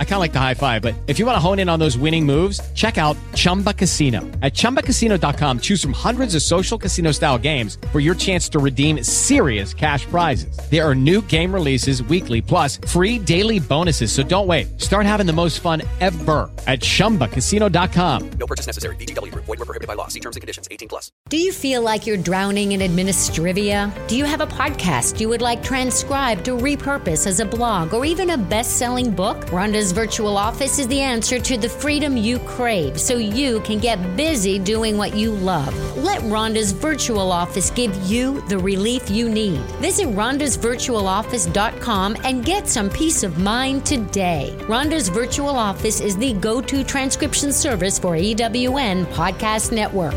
I kind of like the high five, but if you want to hone in on those winning moves, check out Chumba Casino. At ChumbaCasino.com, choose from hundreds of social casino style games for your chance to redeem serious cash prizes. There are new game releases weekly, plus free daily bonuses. So don't wait. Start having the most fun ever at ChumbaCasino.com. No purchase necessary. VGW. Void were prohibited by law. See terms and conditions. 18 plus. Do you feel like you're drowning in administrivia? Do you have a podcast you would like transcribed to repurpose as a blog or even a best-selling book? Rhonda's virtual office is the answer to the freedom you crave so you can get busy doing what you love. Let Rhonda's virtual office give you the relief you need. Visit rhondasvirtualoffice.com and get some peace of mind today. Rhonda's virtual office is the go-to transcription service for EWN Podcast Network.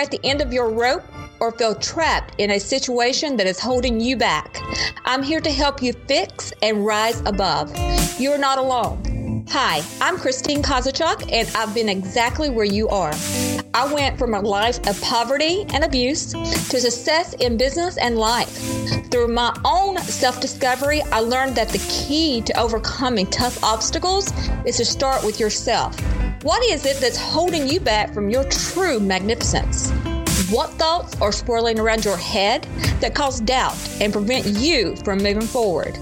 At the end of your rope or feel trapped in a situation that is holding you back, I'm here to help you fix and rise above. You're not alone. Hi, I'm Christine Kozachuk, and I've been exactly where you are. I went from a life of poverty and abuse to success in business and life. Through my own self discovery, I learned that the key to overcoming tough obstacles is to start with yourself. What is it that's holding you back from your true magnificence? What thoughts are swirling around your head that cause doubt and prevent you from moving forward?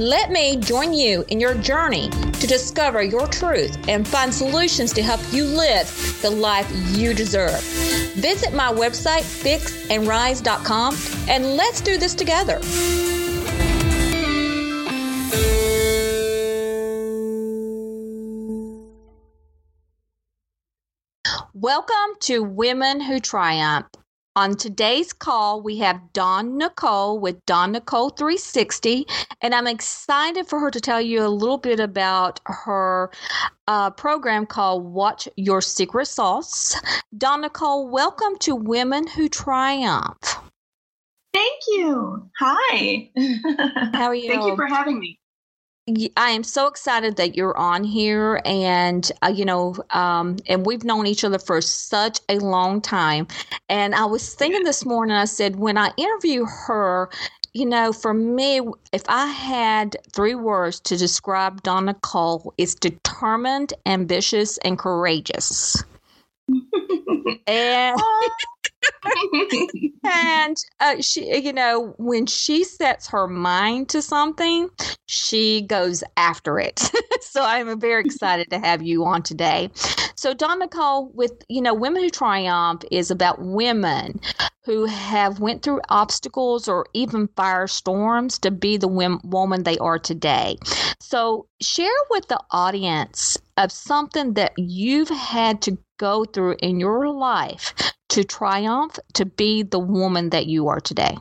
Let me join you in your journey to discover your truth and find solutions to help you live the life you deserve. Visit my website, fixandrise.com, and let's do this together. Welcome to Women Who Triumph. On today's call, we have Dawn Nicole with Dawn Nicole 360, and I'm excited for her to tell you a little bit about her uh, program called What's Your Secret Sauce. Dawn Nicole, welcome to Women Who Triumph. Thank you. Hi. How are you? Thank you for having me. I am so excited that you're on here, and uh, you know, um, and we've known each other for such a long time. And I was thinking this morning, I said, when I interview her, you know, for me, if I had three words to describe Dawn Nicole, it's determined, ambitious, and courageous. And and uh, she, you know, when she sets her mind to something, she goes after it. so I'm very excited to have you on today. So Dawn Nicole, with you know, Women Who Triumph is about women who have went through obstacles or even firestorms to be the woman they are today. So share with the audience of something that you've had to go through in your life to triumph to be the woman that you are today.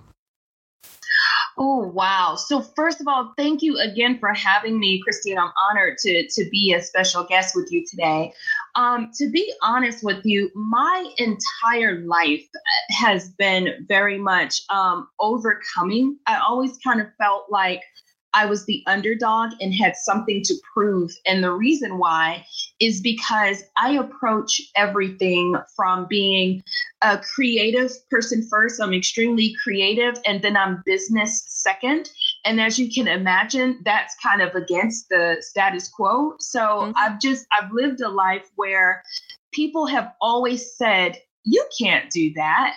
Oh wow. So first of all, thank you again for having me, Christine. I'm honored to to be a special guest with you today. Um, to be honest with you, my entire life has been very much um, overcoming. I always kind of felt like I was the underdog and had something to prove. And the reason why is because I approach everything from being a creative person first. I'm extremely creative, and then I'm business second. And as you can imagine, that's kind of against the status quo. So mm-hmm. I've just, I've lived a life where people have always said, you can't do that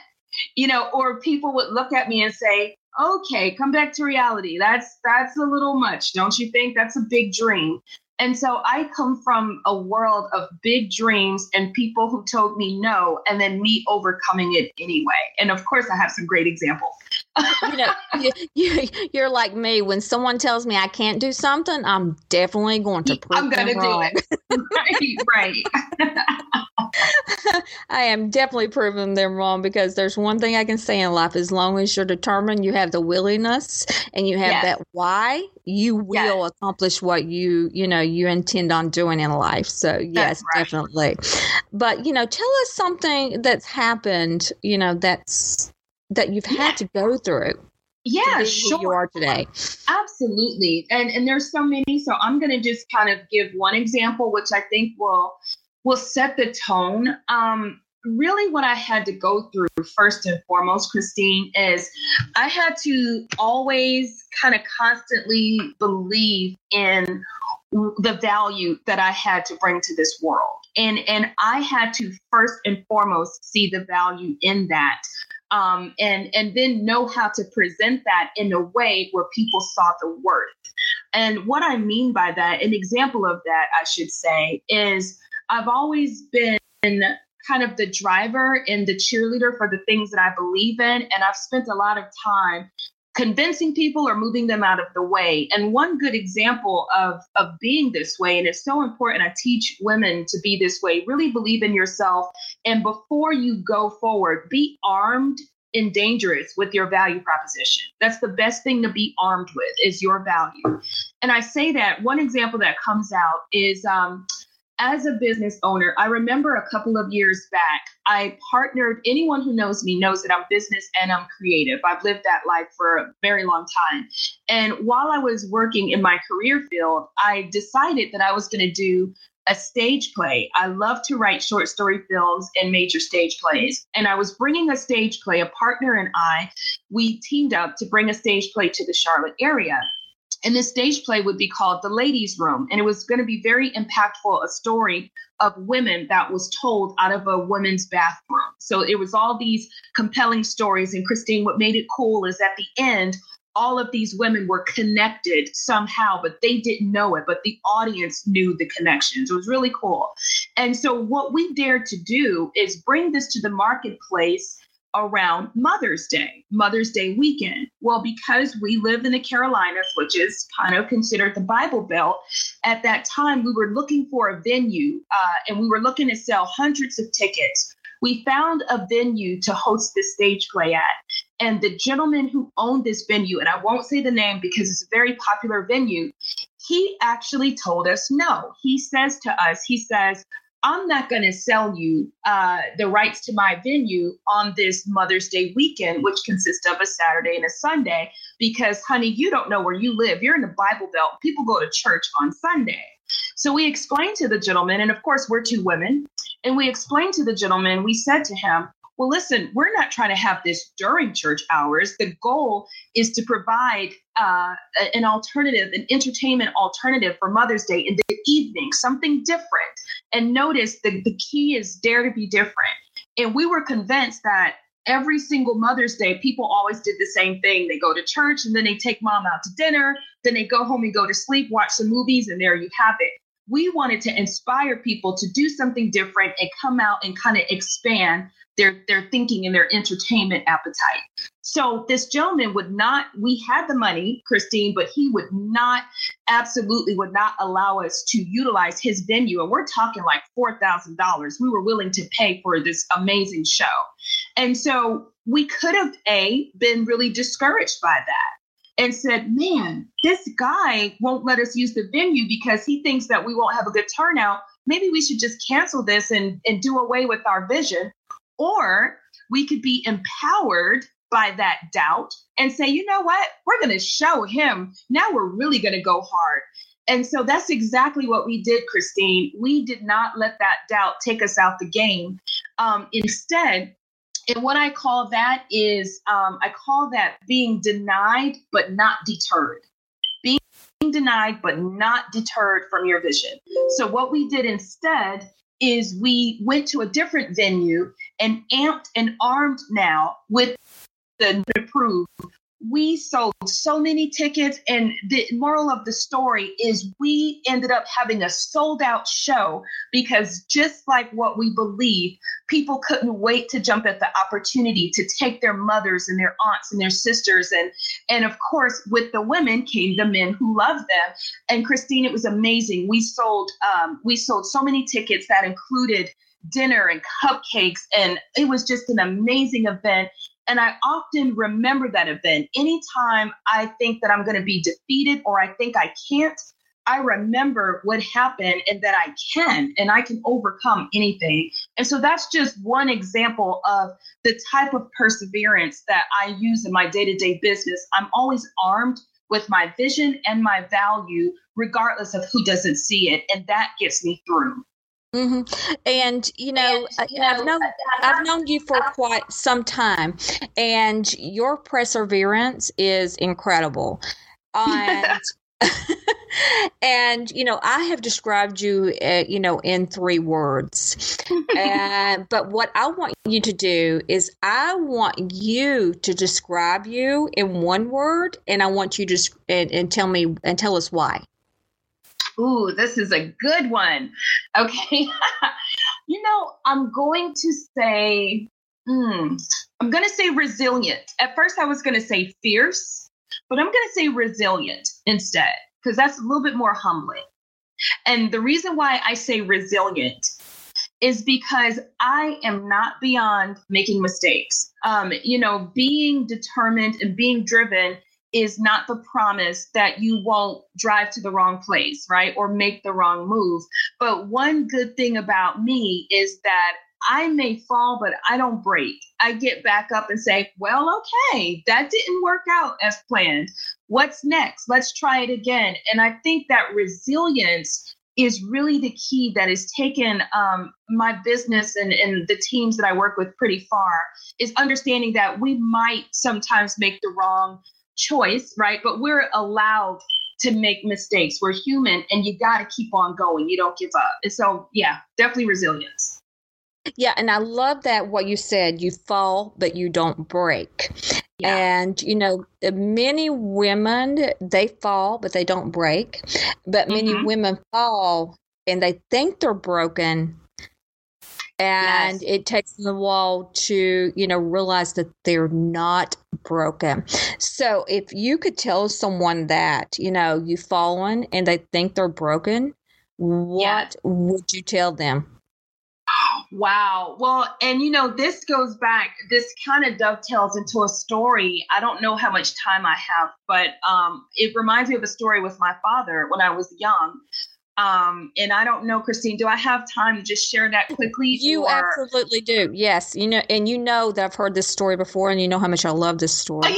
you know or people would look at me and say okay, come back to reality. That's that's a little much, don't you think? That's a big dream. And so I come from a world of big dreams and people who told me no, and then me overcoming it anyway. And of course, I have some great examples. You know, you, you, you're like me. When someone tells me I can't do something, I'm definitely going to prove I'm going to do it. right, right. I am definitely proving them wrong because there's one thing I can say in life: as long as you're determined, you have the willingness, and you have yes. that why, you will yes. accomplish what you you know you intend on doing in life. So yes, right. definitely. But you know, tell us something that's happened. You know, that's that you've had to go through yeah, sure. you are today. Absolutely. And and there's so many. So I'm gonna just kind of give one example, which I think will will set the tone. Um, really what I had to go through first and foremost, Christine, is I had to always kind of constantly believe in the value that I had to bring to this world. And and I had to first and foremost see the value in that um, and and then know how to present that in a way where people saw the worth. And what I mean by that, an example of that, I should say, is I've always been kind of the driver and the cheerleader for the things that I believe in, and I've spent a lot of time convincing people or moving them out of the way. And one good example of, of being this way, and it's so important, I teach women to be this way, really believe in yourself. And before you go forward, be armed and dangerous with your value proposition. That's the best thing to be armed with is your value. And I say that one example that comes out is um, as a business owner, I remember a couple of years back, I partnered, anyone who knows me knows that I'm business and I'm creative. I've lived that life for a very long time. And while I was working in my career field, I decided that I was going to do a stage play. I love to write short story films and major stage plays. And I was bringing a stage play, a partner and I, we teamed up to bring a stage play to the Charlotte area. And this stage play would be called The Ladies' Room. And it was going to be very impactful, a story of women that was told out of a women's bathroom. So it was all these compelling stories. And Christine, what made it cool is at the end, all of these women were connected somehow, but they didn't know it. But the audience knew the connections. It was really cool. And so, what we dared to do is bring this to the marketplace around Mother's Day, Mother's Day weekend. Well, because we live in the Carolinas, which is kind of considered the Bible Belt, at that time we were looking for a venue uh, and we were looking to sell hundreds of tickets. We found a venue to host this stage play at. And the gentleman who owned this venue, and I won't say the name because it's a very popular venue, he actually told us no. He says to us, he says, I'm not going to sell you uh, the rights to my venue on this Mother's Day weekend, which consists of a Saturday and a Sunday, because, honey, you don't know where you live. You're in the Bible Belt. People go to church on Sunday. So we explained to the gentleman, and of course, we're two women, and we explained to the gentleman, we said to him, well, listen, we're not trying to have this during church hours. The goal is to provide uh, an alternative, an entertainment alternative for Mother's Day in the evening, something different. And notice the, the key is dare to be different. And we were convinced that every single Mother's Day, people always did the same thing. They go to church and then they take mom out to dinner, then they go home and go to sleep, watch some movies, and there you have it. We wanted to inspire people to do something different and come out and kind of expand their their thinking and their entertainment appetite. So this gentleman would not we had the money, Christine, but he would not absolutely would not allow us to utilize his venue and we're talking like $4,000 we were willing to pay for this amazing show. And so we could have a been really discouraged by that and said, man, this guy won't let us use the venue because he thinks that we won't have a good turnout. Maybe we should just cancel this and, and do away with our vision. Or we could be empowered by that doubt and say, you know what? We're going to show him. Now we're really going to go hard. And so that's exactly what we did, Christine. We did not let that doubt take us out the game. Um, instead, and what I call that is, um, I call that being denied but not deterred. Being denied but not deterred from your vision. So, what we did instead is we went to a different venue and amped and armed now with the approved we sold so many tickets and the moral of the story is we ended up having a sold out show because just like what we believe people couldn't wait to jump at the opportunity to take their mothers and their aunts and their sisters. And and of course with the women came the men who loved them. And christine it was amazing. We sold um, we sold so many tickets that included dinner and cupcakes and it was just an amazing event and I often remember that event. Anytime I think that I'm going to be defeated or I think I can't, I remember what happened and that I can and I can overcome anything. And so that's just one example of the type of perseverance that I use in my day to day business. I'm always armed with my vision and my value, regardless of who doesn't see it. And that gets me through. Mm-hmm. And you know, and, you I've known I've known you for quite some time, and your perseverance is incredible. And and you know, I have described you, uh, you know, in three words. uh, but what I want you to do is, I want you to describe you in one word, and I want you to and, and tell me and tell us why. Ooh, this is a good one. Okay. you know, I'm going to say, hmm, I'm going to say resilient. At first, I was going to say fierce, but I'm going to say resilient instead, because that's a little bit more humbling. And the reason why I say resilient is because I am not beyond making mistakes. Um, you know, being determined and being driven is not the promise that you won't drive to the wrong place, right? Or make the wrong move. But one good thing about me is that I may fall, but I don't break. I get back up and say, well, okay, that didn't work out as planned. What's next? Let's try it again. And I think that resilience is really the key that has taken um, my business and, and the teams that I work with pretty far is understanding that we might sometimes make the wrong choice, right? But we're allowed to make mistakes. We're human and you got to keep on going. You don't give up. And so, yeah, definitely resilience. Yeah, and I love that what you said, you fall but you don't break. Yeah. And you know, many women they fall but they don't break. But many mm-hmm. women fall and they think they're broken and yes. it takes them a while to you know realize that they're not broken so if you could tell someone that you know you've fallen and they think they're broken what yeah. would you tell them Wow. Well, and you know, this goes back, this kind of dovetails into a story. I don't know how much time I have, but um, it reminds me of a story with my father when I was young. Um, and I don't know, Christine, do I have time to just share that quickly? You or? absolutely do. Yes. You know, and you know that I've heard this story before and you know how much I love this story.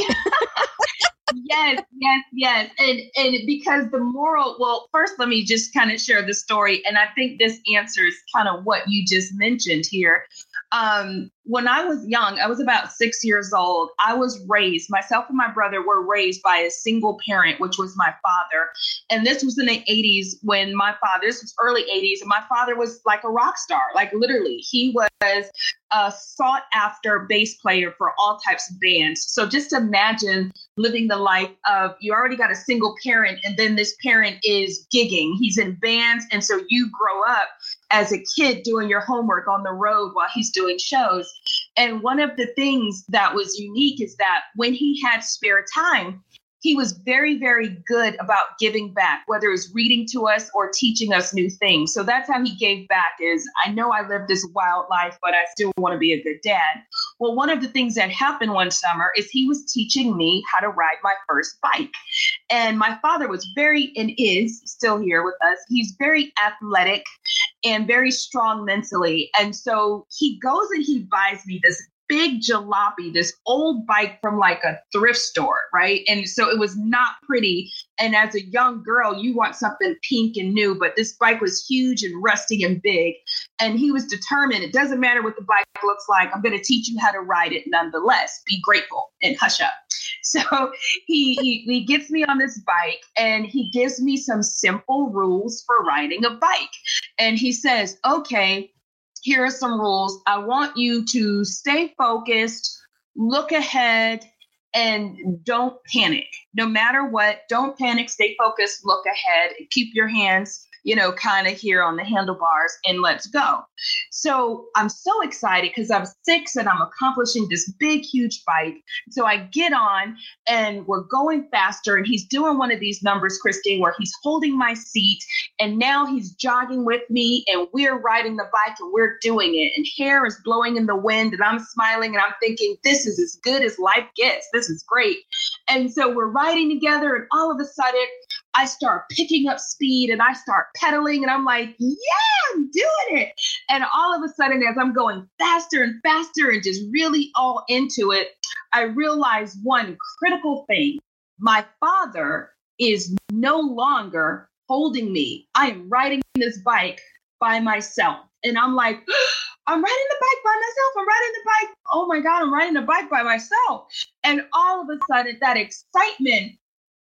yes, yes, yes. And and because the moral, well, first let me just kind of share the story. And I think this answers kind of what you just mentioned here. Um, when I was young, I was about six years old. I was raised, myself and my brother were raised by a single parent, which was my father. And this was in the 80s when my father, this was early 80s, and my father was like a rock star, like literally. He was a sought after bass player for all types of bands. So just imagine living the life of you already got a single parent, and then this parent is gigging. He's in bands. And so you grow up as a kid doing your homework on the road while he's doing shows. And one of the things that was unique is that when he had spare time, he was very, very good about giving back, whether it was reading to us or teaching us new things. So that's how he gave back is I know I lived this wild life, but I still want to be a good dad. Well, one of the things that happened one summer is he was teaching me how to ride my first bike. And my father was very and is still here with us. He's very athletic and very strong mentally. And so he goes and he buys me this big jalopy, this old bike from like a thrift store, right? And so it was not pretty. And as a young girl, you want something pink and new, but this bike was huge and rusty and big. And he was determined it doesn't matter what the bike looks like, I'm going to teach you how to ride it nonetheless. Be grateful and hush up. So he, he, he gets me on this bike and he gives me some simple rules for riding a bike. And he says, okay, here are some rules. I want you to stay focused, look ahead, and don't panic. No matter what, don't panic, stay focused, look ahead, keep your hands you know, kind of here on the handlebars and let's go. So I'm so excited because I'm six and I'm accomplishing this big, huge bike. So I get on and we're going faster. And he's doing one of these numbers, Christine, where he's holding my seat and now he's jogging with me and we're riding the bike and we're doing it. And hair is blowing in the wind and I'm smiling and I'm thinking, this is as good as life gets. This is great. And so we're riding together and all of a sudden, I start picking up speed and I start pedaling and I'm like, yeah, I'm doing it. And all of a sudden, as I'm going faster and faster and just really all into it, I realize one critical thing. My father is no longer holding me. I am riding this bike by myself. And I'm like, I'm riding the bike by myself. I'm riding the bike. Oh my God, I'm riding the bike by myself. And all of a sudden, that excitement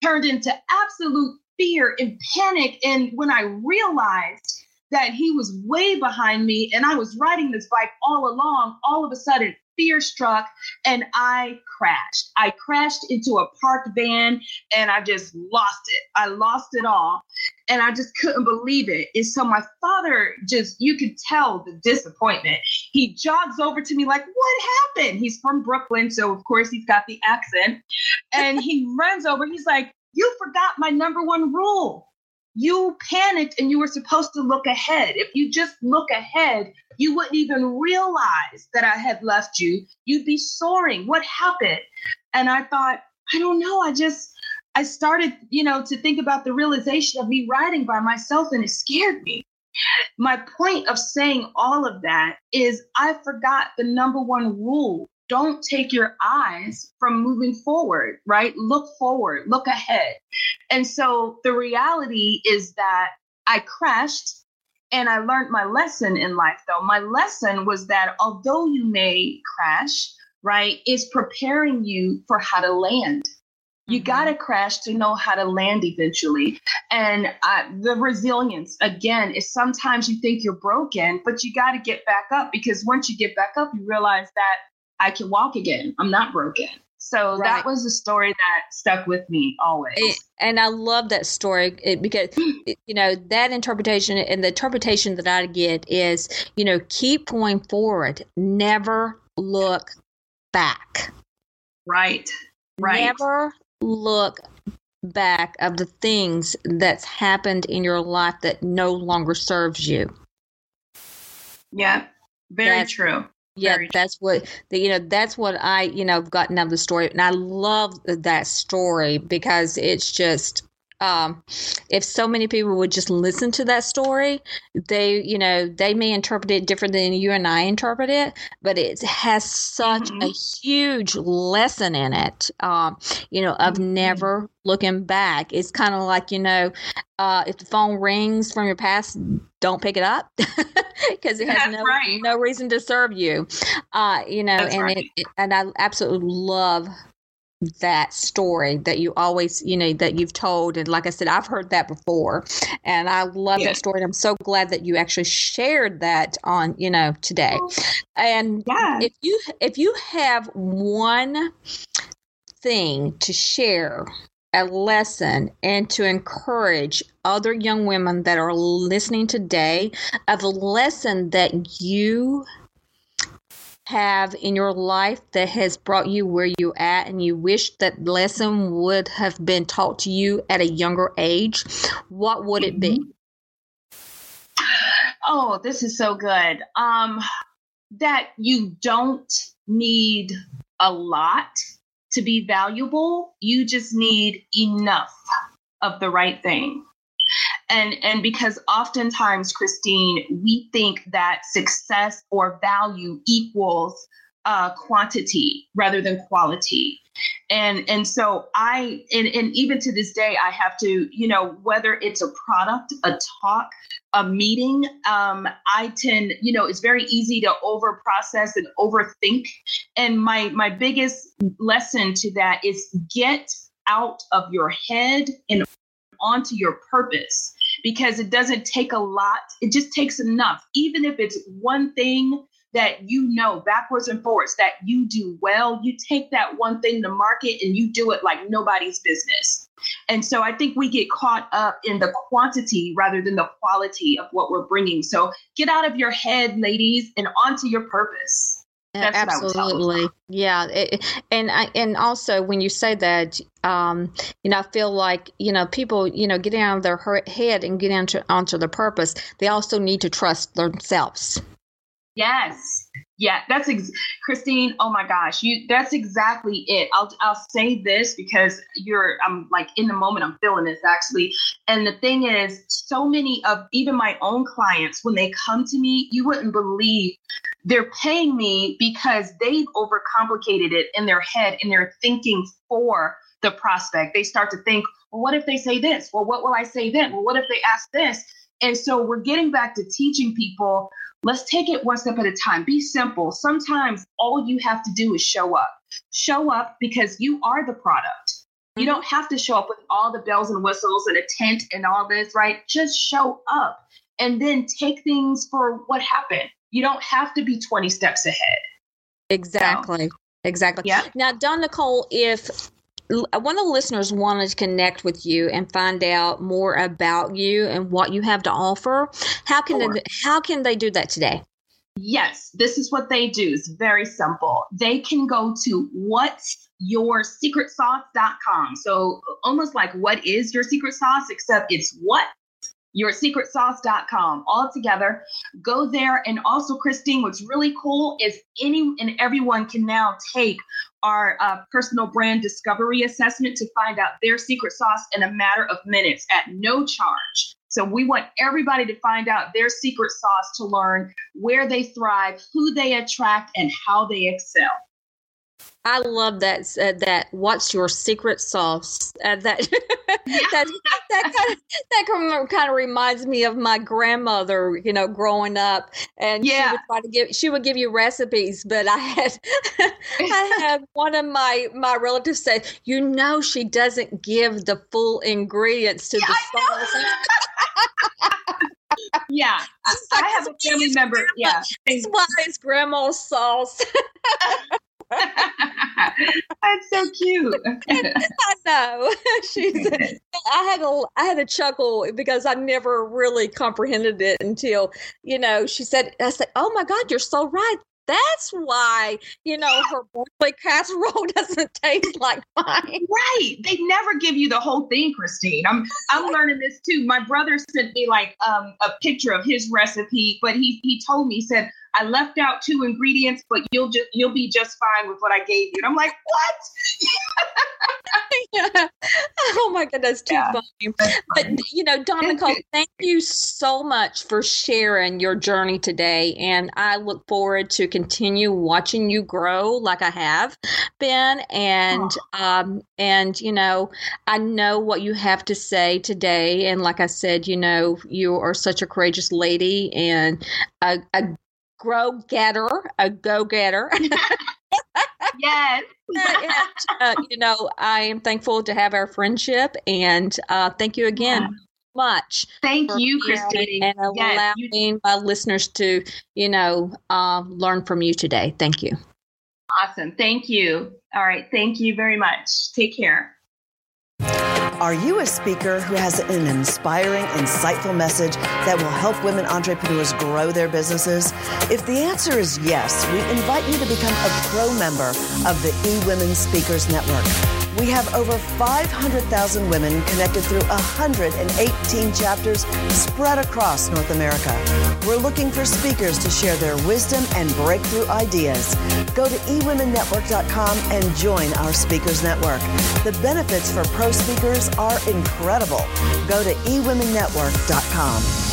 turned into absolute fear and panic. And when I realized that he was way behind me and I was riding this bike all along, all of a sudden, fear struck and I crashed. I crashed into a parked van and I just lost it. I lost it all. And I just couldn't believe it. And so my father just, you could tell the disappointment. He jogs over to me like, What happened? He's from Brooklyn. So, of course, he's got the accent. And he runs over. He's like, You forgot my number one rule you panicked and you were supposed to look ahead. If you just look ahead, you wouldn't even realize that I had left you. You'd be soaring. What happened? And I thought, I don't know. I just, I started, you know, to think about the realization of me riding by myself and it scared me. My point of saying all of that is I forgot the number one rule don't take your eyes from moving forward, right? Look forward, look ahead. And so the reality is that I crashed and I learned my lesson in life, though. My lesson was that although you may crash, right, is preparing you for how to land. You mm-hmm. got to crash to know how to land eventually. And uh, the resilience, again, is sometimes you think you're broken, but you got to get back up because once you get back up, you realize that I can walk again. I'm not broken. So right. that was a story that stuck with me always. And I love that story because, you know, that interpretation and the interpretation that I get is, you know, keep going forward, never look back. Right. Right. Never look back of the things that's happened in your life that no longer serves you. Yeah, very that's, true yeah that's what the, you know that's what i you know gotten out of the story and i love that story because it's just um, if so many people would just listen to that story, they, you know, they may interpret it different than you and I interpret it, but it has such mm-hmm. a huge lesson in it, um, you know, of mm-hmm. never looking back. It's kind of like, you know, uh, if the phone rings from your past, don't pick it up because it has no, right. no reason to serve you. Uh, you know, That's and right. it, it, and I absolutely love that story that you always you know that you've told. And like i said i've heard that before and i love that story. And i'm so glad that you actually shared that on you know today. And yeah. if you if you have one thing to share a lesson and to encourage other young women that are listening today of a lesson that you have in your life that has brought you where you're at and you wish that lesson would have been taught to you at a younger age, what would it be? Oh, this is so good. Um, that you don't need a lot to be valuable. You just need enough of the right thing and and because oftentimes christine we think that success or value equals uh, quantity rather than quality. And and so i and, and even to this day i have to you know whether it's a product a talk a meeting um, i tend you know it's very easy to over process and overthink. And my my biggest lesson to that is get out of your head and onto your purpose because it doesn't take a lot. It just takes enough. Even if it's one thing that you know backwards and forwards that you do well, you take that one thing to market and you do it like nobody's business. And so I think we get caught up in the quantity rather than the quality of what we're bringing. So get out of your head, ladies, and onto your purpose. That's Absolutely, yeah, it, and I, and also when you say that, um, you know, I feel like you know people, you know, getting out of their head and getting onto onto their purpose. They also need to trust themselves. Yes. Yeah, that's ex- Christine. Oh my gosh, you that's exactly it. I'll I'll say this because you're I'm like in the moment I'm feeling this actually. And the thing is, so many of even my own clients when they come to me, you wouldn't believe they're paying me because they've overcomplicated it in their head and they're thinking for the prospect. They start to think, well, what if they say this? Well, what will I say then? Well, what if they ask this? And so we're getting back to teaching people let's take it one step at a time. Be simple. Sometimes all you have to do is show up. Show up because you are the product. You don't have to show up with all the bells and whistles and a tent and all this, right? Just show up and then take things for what happened. You don't have to be 20 steps ahead. Exactly. So, exactly. Yeah. Now, Dawn Nicole, if one of the listeners wanted to connect with you and find out more about you and what you have to offer, how can sure. they, how can they do that today? Yes, this is what they do. It's very simple. They can go to what's your secret sauce.com. So almost like what is your secret sauce, except it's what yoursecretsauce.com all together. Go there. And also, Christine, what's really cool is any and everyone can now take our uh, personal brand discovery assessment to find out their secret sauce in a matter of minutes at no charge. So we want everybody to find out their secret sauce to learn where they thrive, who they attract, and how they excel. I love that. Uh, that what's your secret sauce? Uh, that yeah. that that kind of that kind of reminds me of my grandmother. You know, growing up, and yeah. she would try to give she would give you recipes, but I had I had one of my my relatives say, you know, she doesn't give the full ingredients to yeah, the sauce. yeah, I, I have a family member. Yeah, that's why it's grandma's sauce. That's so cute. I know. She's. I had a I had a chuckle because I never really comprehended it until you know she said. I said, "Oh my God, you're so right. That's why, you know, her broccoli casserole doesn't taste like mine. Right. They never give you the whole thing, Christine. I'm I'm learning this too. My brother sent me like um, a picture of his recipe, but he he told me, he said, I left out two ingredients, but you'll just you'll be just fine with what I gave you. And I'm like, what? yeah. Oh my goodness, too yeah. funny. But you know, Dawn Nicole, thank you so much for sharing your journey today. And I look forward to continue watching you grow like I have been. And oh. um and you know, I know what you have to say today. And like I said, you know, you are such a courageous lady and a, a grow getter, a go getter. yes. and, uh, you know, I am thankful to have our friendship and uh, thank you again. Yeah. Much. Thank you, Christine, and allowing yes, my listeners to, you know, uh, learn from you today. Thank you. Awesome. Thank you. All right. Thank you very much. Take care. Are you a speaker who has an inspiring, insightful message that will help women entrepreneurs grow their businesses? If the answer is yes, we invite you to become a pro member of the eWomen Speakers Network. We have over 500,000 women connected through 118 chapters spread across North America. We're looking for speakers to share their wisdom and breakthrough ideas. Go to eWomenNetwork.com and join our Speakers Network. The benefits for pro speakers are incredible. Go to eWomenNetwork.com.